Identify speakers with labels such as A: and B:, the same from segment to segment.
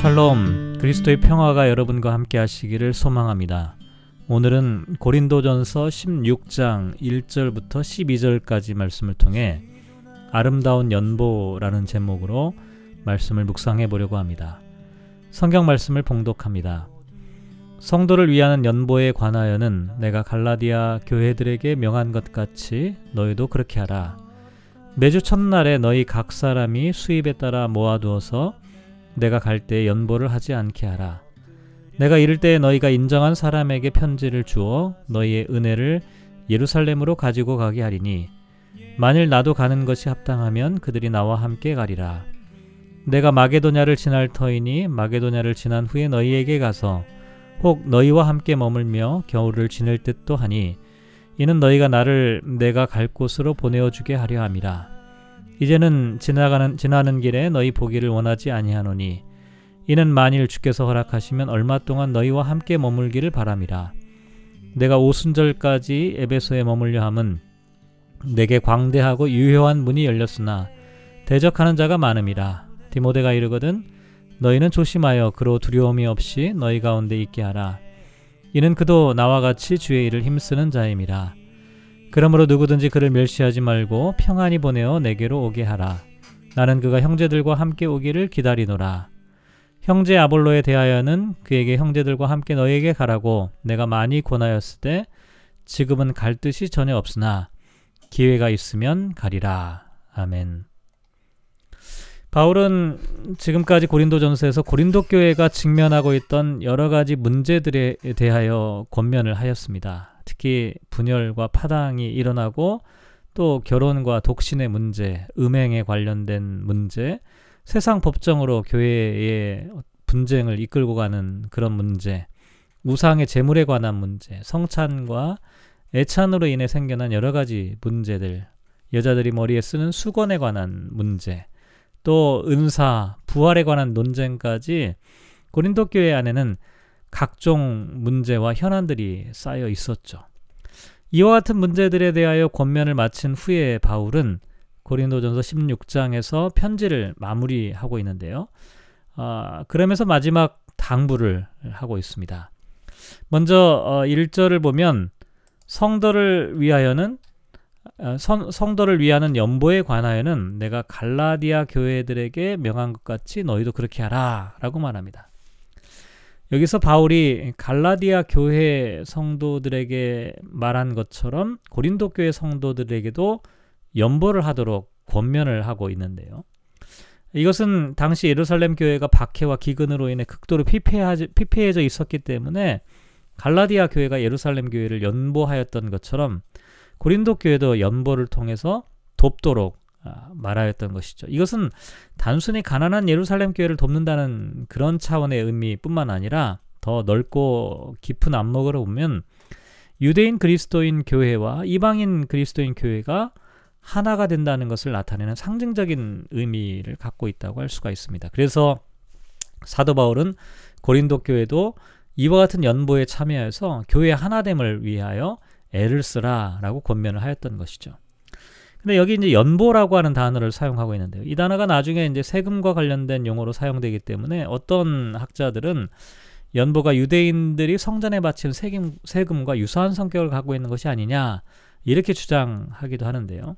A: 샬롬 그리스도의 평화가 여러분과 함께 하시기를 소망합니다. 오늘은 고린도전서 16장 1절부터 12절까지 말씀을 통해 아름다운 연보라는 제목으로 말씀을 묵상해 보려고 합니다. 성경 말씀을 봉독합니다. 성도를 위하는 연보에 관하여는 내가 갈라디아 교회들에게 명한 것 같이 너희도 그렇게 하라. 매주 첫날에 너희 각 사람이 수입에 따라 모아두어서 내가 갈 때 연보를 하지 않게 하라. 내가 이를 때 너희가 인정한 사람에게 편지를 주어 너희의 은혜를 예루살렘으로 가지고 가게 하리니 만일 나도 가는 것이 합당하면 그들이 나와 함께 가리라. 내가 마게도냐를 지날 터이니 마게도냐를 지난 후에 너희에게 가서 혹 너희와 함께 머물며 겨울을 지낼 듯도 하니 이는 너희가 나를 내가 갈 곳으로 보내어 주게 하려 함이라. 이제는 지나가는 지나는 길에 너희 보기를 원하지 아니하노니 이는 만일 주께서 허락하시면 얼마 동안 너희와 함께 머물기를 바람이라. 내가 오순절까지 에베소에 머물려 함은 내게 광대하고 유효한 문이 열렸으나 대적하는 자가 많음이라. 디모데가 이르거든 너희는 조심하여 그로 두려움이 없이 너희 가운데 있게 하라. 이는 그도 나와 같이 주의 일을 힘쓰는 자임이라. 그러므로 누구든지 그를 멸시하지 말고 평안히 보내어 내게로 오게 하라. 나는 그가 형제들과 함께 오기를 기다리노라. 형제 아볼로에 대하여는 그에게 형제들과 함께 너에게 가라고 내가 많이 권하였을 때 지금은 갈 뜻이 전혀 없으나 기회가 있으면 가리라. 아멘. 바울은 지금까지 고린도전서에서 고린도 교회가 직면하고 있던 여러 가지 문제들에 대하여 권면을 하였습니다. 특히 분열과 파당이 일어나고 또 결혼과 독신의 문제, 음행에 관련된 문제, 세상 법정으로 교회의 분쟁을 이끌고 가는 그런 문제, 우상의 재물에 관한 문제, 성찬과 애찬으로 인해 생겨난 여러 가지 문제들, 여자들이 머리에 쓰는 수건에 관한 문제, 또 은사, 부활에 관한 논쟁까지 고린도 교회 안에는 각종 문제와 현안들이 쌓여 있었죠. 이와 같은 문제들에 대하여 권면을 마친 후에 바울은 고린도전서 16장에서 편지를 마무리하고 있는데요. 아, 그러면서 마지막 당부를 하고 있습니다. 먼저 어, 1절을 보면 성도를 위하여는 어, 성, 성도를 위하는 연보에 관하여는 내가 갈라디아 교회들에게 명한 것 같이 너희도 그렇게 하라 라고 말합니다. 여기서 바울이 갈라디아 교회 성도들에게 말한 것처럼 고린도 교회 성도들에게도 연보를 하도록 권면을 하고 있는데요. 이것은 당시 예루살렘 교회가 박해와 기근으로 인해 극도로 피폐해져 있었기 때문에 갈라디아 교회가 예루살렘 교회를 연보하였던 것처럼 고린도 교회도 연보를 통해서 돕도록 아, 말하였던 것이죠. 이것은 단순히 가난한 예루살렘 교회를 돕는다는 그런 차원의 의미뿐만 아니라 더 넓고 깊은 안목으로 보면 유대인 그리스도인 교회와 이방인 그리스도인 교회가 하나가 된다는 것을 나타내는 상징적인 의미를 갖고 있다고 할 수가 있습니다. 그래서 사도 바울은 고린도 교회도 이와 같은 연보에 참여해서 교회 하나됨을 위하여 애를 쓰라라고 권면을 하였던 것이죠. 근데 여기 이제 연보라고 하는 단어를 사용하고 있는데요. 이 단어가 나중에 이제 세금과 관련된 용어로 사용되기 때문에 어떤 학자들은 연보가 유대인들이 성전에 바친 세금, 세금과 유사한 성격을 갖고 있는 것이 아니냐 이렇게 주장하기도 하는데요.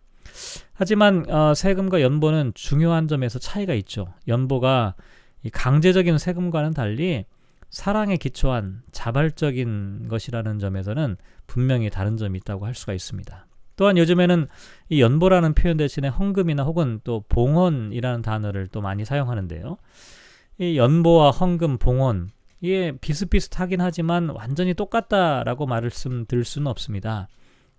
A: 하지만 어, 세금과 연보는 중요한 점에서 차이가 있죠. 연보가 강제적인 세금과는 달리 사랑에 기초한 자발적인 것이라는 점에서는 분명히 다른 점이 있다고 할 수가 있습니다. 또한 요즘에는 이 연보라는 표현 대신에 헌금이나 혹은 또 봉헌이라는 단어를 또 많이 사용하는데요. 이 연보와 헌금, 봉헌 이게 비슷비슷하긴 하지만 완전히 똑같다라고 말씀드릴 수는 없습니다.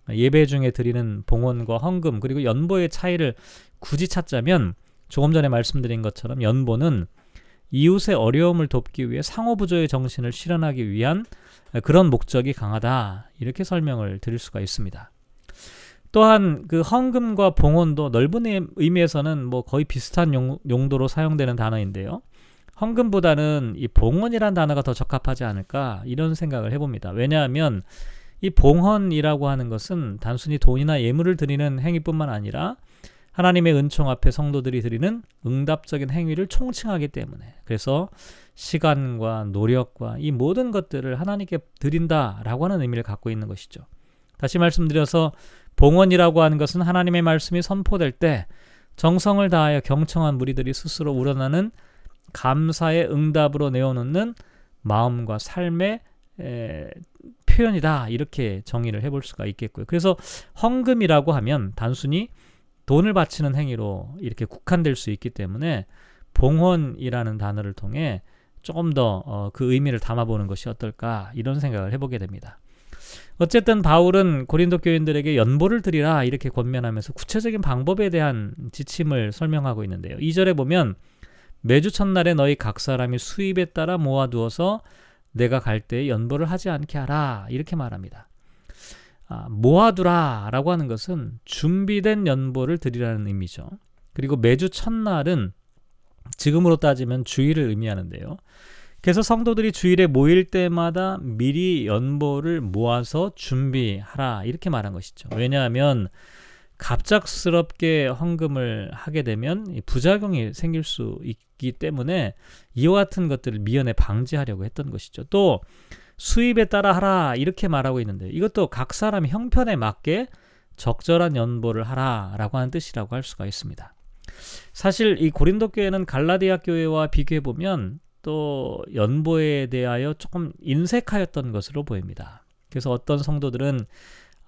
A: 예배 중에 드리는 봉헌과 헌금 그리고 연보의 차이를 굳이 찾자면 조금 전에 말씀드린 것처럼 연보는 이웃의 어려움을 돕기 위해 상호부조의 정신을 실현하기 위한 그런 목적이 강하다 이렇게 설명을 드릴 수가 있습니다. 또한 그 헌금과 봉헌도 넓은 의미에서는 뭐 거의 비슷한 용, 용도로 사용되는 단어인데요. 헌금보다는 이 봉헌이란 단어가 더 적합하지 않을까 이런 생각을 해봅니다. 왜냐하면 이 봉헌이라고 하는 것은 단순히 돈이나 예물을 드리는 행위뿐만 아니라 하나님의 은총 앞에 성도들이 드리는 응답적인 행위를 총칭하기 때문에 그래서 시간과 노력과 이 모든 것들을 하나님께 드린다라고 하는 의미를 갖고 있는 것이죠. 다시 말씀드려서 봉헌이라고 하는 것은 하나님의 말씀이 선포될 때 정성을 다하여 경청한 무리들이 스스로 우러나는 감사의 응답으로 내어놓는 마음과 삶의 에, 표현이다 이렇게 정의를 해볼 수가 있겠고요. 그래서 헌금이라고 하면 단순히 돈을 바치는 행위로 이렇게 국한될 수 있기 때문에 봉헌이라는 단어를 통해 조금 더그 어, 의미를 담아보는 것이 어떨까 이런 생각을 해보게 됩니다. 어쨌든 바울은 고린도 교인들에게 연보를 드리라 이렇게 권면하면서 구체적인 방법에 대한 지침을 설명하고 있는데요. 2절에 보면 매주 첫날에 너희 각 사람이 수입에 따라 모아두어서 내가 갈 때 연보를 하지 않게 하라 이렇게 말합니다. 아, 모아두라라고 하는 것은 준비된 연보를 드리라는 의미죠. 그리고 매주 첫날은 지금으로 따지면 주일을 의미하는데요. 그래서 성도들이 주일에 모일 때마다 미리 연보를 모아서 준비하라 이렇게 말한 것이죠. 왜냐하면 갑작스럽게 헌금을 하게 되면 부작용이 생길 수 있기 때문에 이와 같은 것들을 미연에 방지하려고 했던 것이죠. 또 수입에 따라 하라 이렇게 말하고 있는데 이것도 각 사람 형편에 맞게 적절한 연보를 하라라고 하는 뜻이라고 할 수가 있습니다. 사실 이 고린도 교회는 갈라디아 교회와 비교해 보면 또 연보에 대하여 조금 인색하였던 것으로 보입니다. 그래서 어떤 성도들은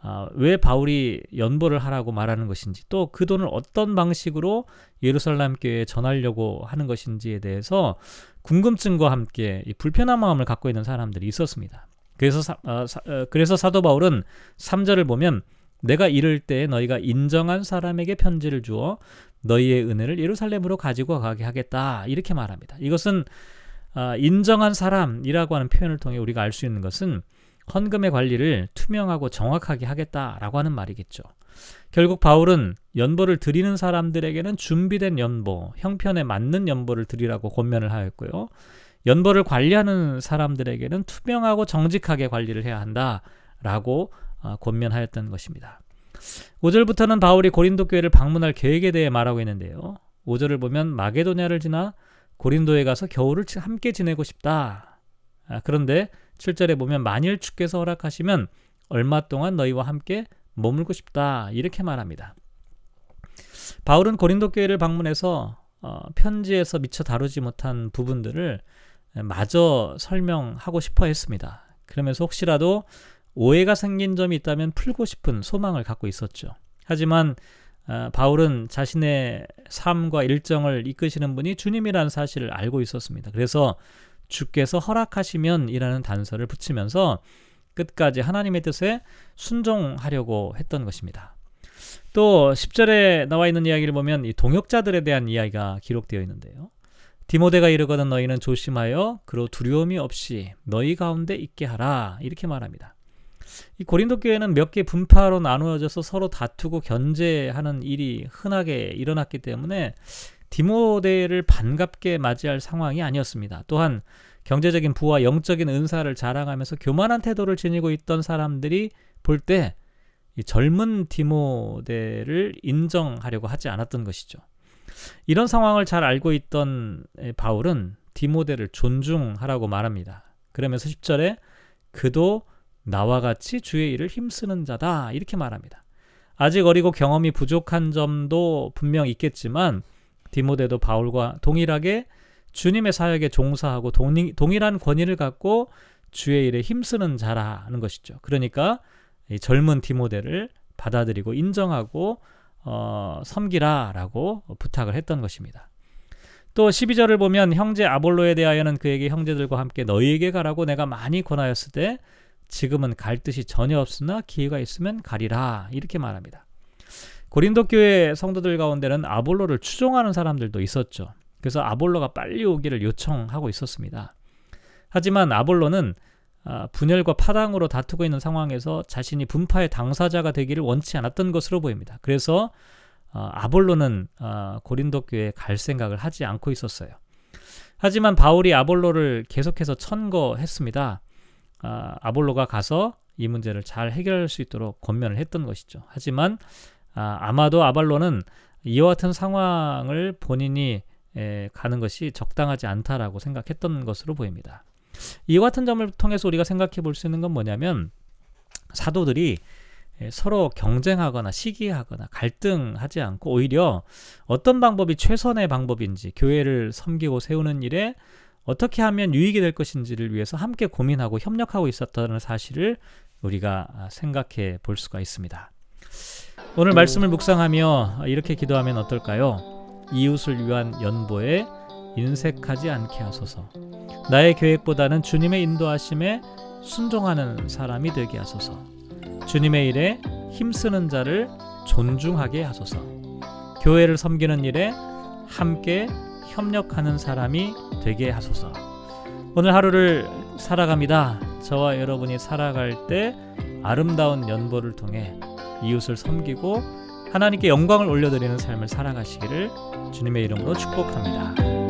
A: 아, 왜 바울이 연보를 하라고 말하는 것인지 또 그 돈을 어떤 방식으로 예루살렘 교회에 전하려고 하는 것인지에 대해서 궁금증과 함께 불편한 마음을 갖고 있는 사람들이 있었습니다. 그래서 사, 어, 사, 어, 그래서 사도 바울은 3절을 보면 내가 이를 때 너희가 인정한 사람에게 편지를 주어 너희의 은혜를 예루살렘으로 가지고 가게 하겠다 이렇게 말합니다. 이것은 아, 인정한 사람이라고 하는 표현을 통해 우리가 알 수 있는 것은 헌금의 관리를 투명하고 정확하게 하겠다라고 하는 말이겠죠. 결국 바울은 연보를 드리는 사람들에게는 준비된 연보, 형편에 맞는 연보를 드리라고 권면을 하였고요. 연보를 관리하는 사람들에게는 투명하고 정직하게 관리를 해야 한다라고 아, 권면하였던 것입니다. 5절부터는 바울이 고린도 교회를 방문할 계획에 대해 말하고 있는데요. 5절을 보면 마게도냐를 지나 고린도에 가서 겨울을 함께 지내고 싶다. 아, 그런데 7절에 보면 만일 주께서 허락하시면 얼마 동안 너희와 함께 머물고 싶다. 이렇게 말합니다. 바울은 고린도 교회를 방문해서 어, 편지에서 미처 다루지 못한 부분들을 마저 설명하고 싶어 했습니다. 그러면서 혹시라도 오해가 생긴 점이 있다면 풀고 싶은 소망을 갖고 있었죠. 하지만 어, 바울은 자신의 삶과 일정을 이끄시는 분이 주님이라는 사실을 알고 있었습니다. 그래서 주께서 허락하시면 이라는 단서를 붙이면서 끝까지 하나님의 뜻에 순종하려고 했던 것입니다. 또 10절에 나와 있는 이야기를 보면 이 동역자들에 대한 이야기가 기록되어 있는데요. 디모데가 이르거든 너희는 조심하여 그로 두려움이 없이 너희 가운데 있게 하라 이렇게 말합니다. 이 고린도 교회는 몇 개 분파로 나누어져서 서로 다투고 견제하는 일이 흔하게 일어났기 때문에 디모데를 반갑게 맞이할 상황이 아니었습니다. 또한 경제적인 부와 영적인 은사를 자랑하면서 교만한 태도를 지니고 있던 사람들이 볼 때 젊은 디모데를 인정하려고 하지 않았던 것이죠. 이런 상황을 잘 알고 있던 바울은 디모데를 존중하라고 말합니다. 그러면서 10절에 그도 나와 같이 주의 일을 힘쓰는 자다 이렇게 말합니다. 아직 어리고 경험이 부족한 점도 분명 있겠지만 디모데도 바울과 동일하게 주님의 사역에 종사하고 동일, 동일 한 권위를 갖고 주의 일에 힘쓰는 자라는 것이죠. 그러니까 젊은 디모데를 받아들이고 인정하고 어, 섬기라라고 부탁을 했던 것입니다. 또 12절을 보면 형제 아볼로에 대하여는 그에게 형제들과 함께 너희에게 가라고 내가 많이 권하였을 때 지금은 갈 뜻이 전혀 없으나 기회가 있으면 가리라 이렇게 말합니다. 고린도 교회 성도들 가운데는 아볼로를 추종하는 사람들도 있었죠. 그래서 아볼로가 빨리 오기를 요청하고 있었습니다. 하지만 아볼로는 아, 분열과 파당으로 다투고 있는 상황에서 자신이 분파의 당사자가 되기를 원치 않았던 것으로 보입니다. 그래서 아, 아볼로는 아, 고린도 교회에 갈 생각을 하지 않고 있었어요. 하지만 바울이 아볼로를 계속해서 천거했습니다. 아, 아볼로가 가서 이 문제를 잘 해결할 수 있도록 권면을 했던 것이죠. 하지만 아, 아마도 아발로는 이와 같은 상황을 본인이 에, 가는 것이 적당하지 않다라고 생각했던 것으로 보입니다. 이와 같은 점을 통해서 우리가 생각해 볼 수 있는 건 뭐냐면 사도들이 서로 경쟁하거나 시기하거나 갈등하지 않고 오히려 어떤 방법이 최선의 방법인지 교회를 섬기고 세우는 일에 어떻게 하면 유익이 될 것인지를 위해서 함께 고민하고 협력하고 있었다는 사실을 우리가 생각해 볼 수가 있습니다. 오늘 말씀을 묵상하며 이렇게 기도하면 어떨까요? 이웃을 위한 연보에 인색하지 않게 하소서. 나의 계획보다는 주님의 인도하심에 순종하는 사람이 되게 하소서. 주님의 일에 힘쓰는 자를 존중하게 하소서. 교회를 섬기는 일에 함께 협력하는 사람이 되게 하소서. 오늘 하루를 살아갑니다. 저와 여러분이 살아갈 때 아름다운 연보를 통해 이웃을 섬기고 하나님께 영광을 올려드리는 삶을 살아가시기를 주님의 이름으로 축복합니다.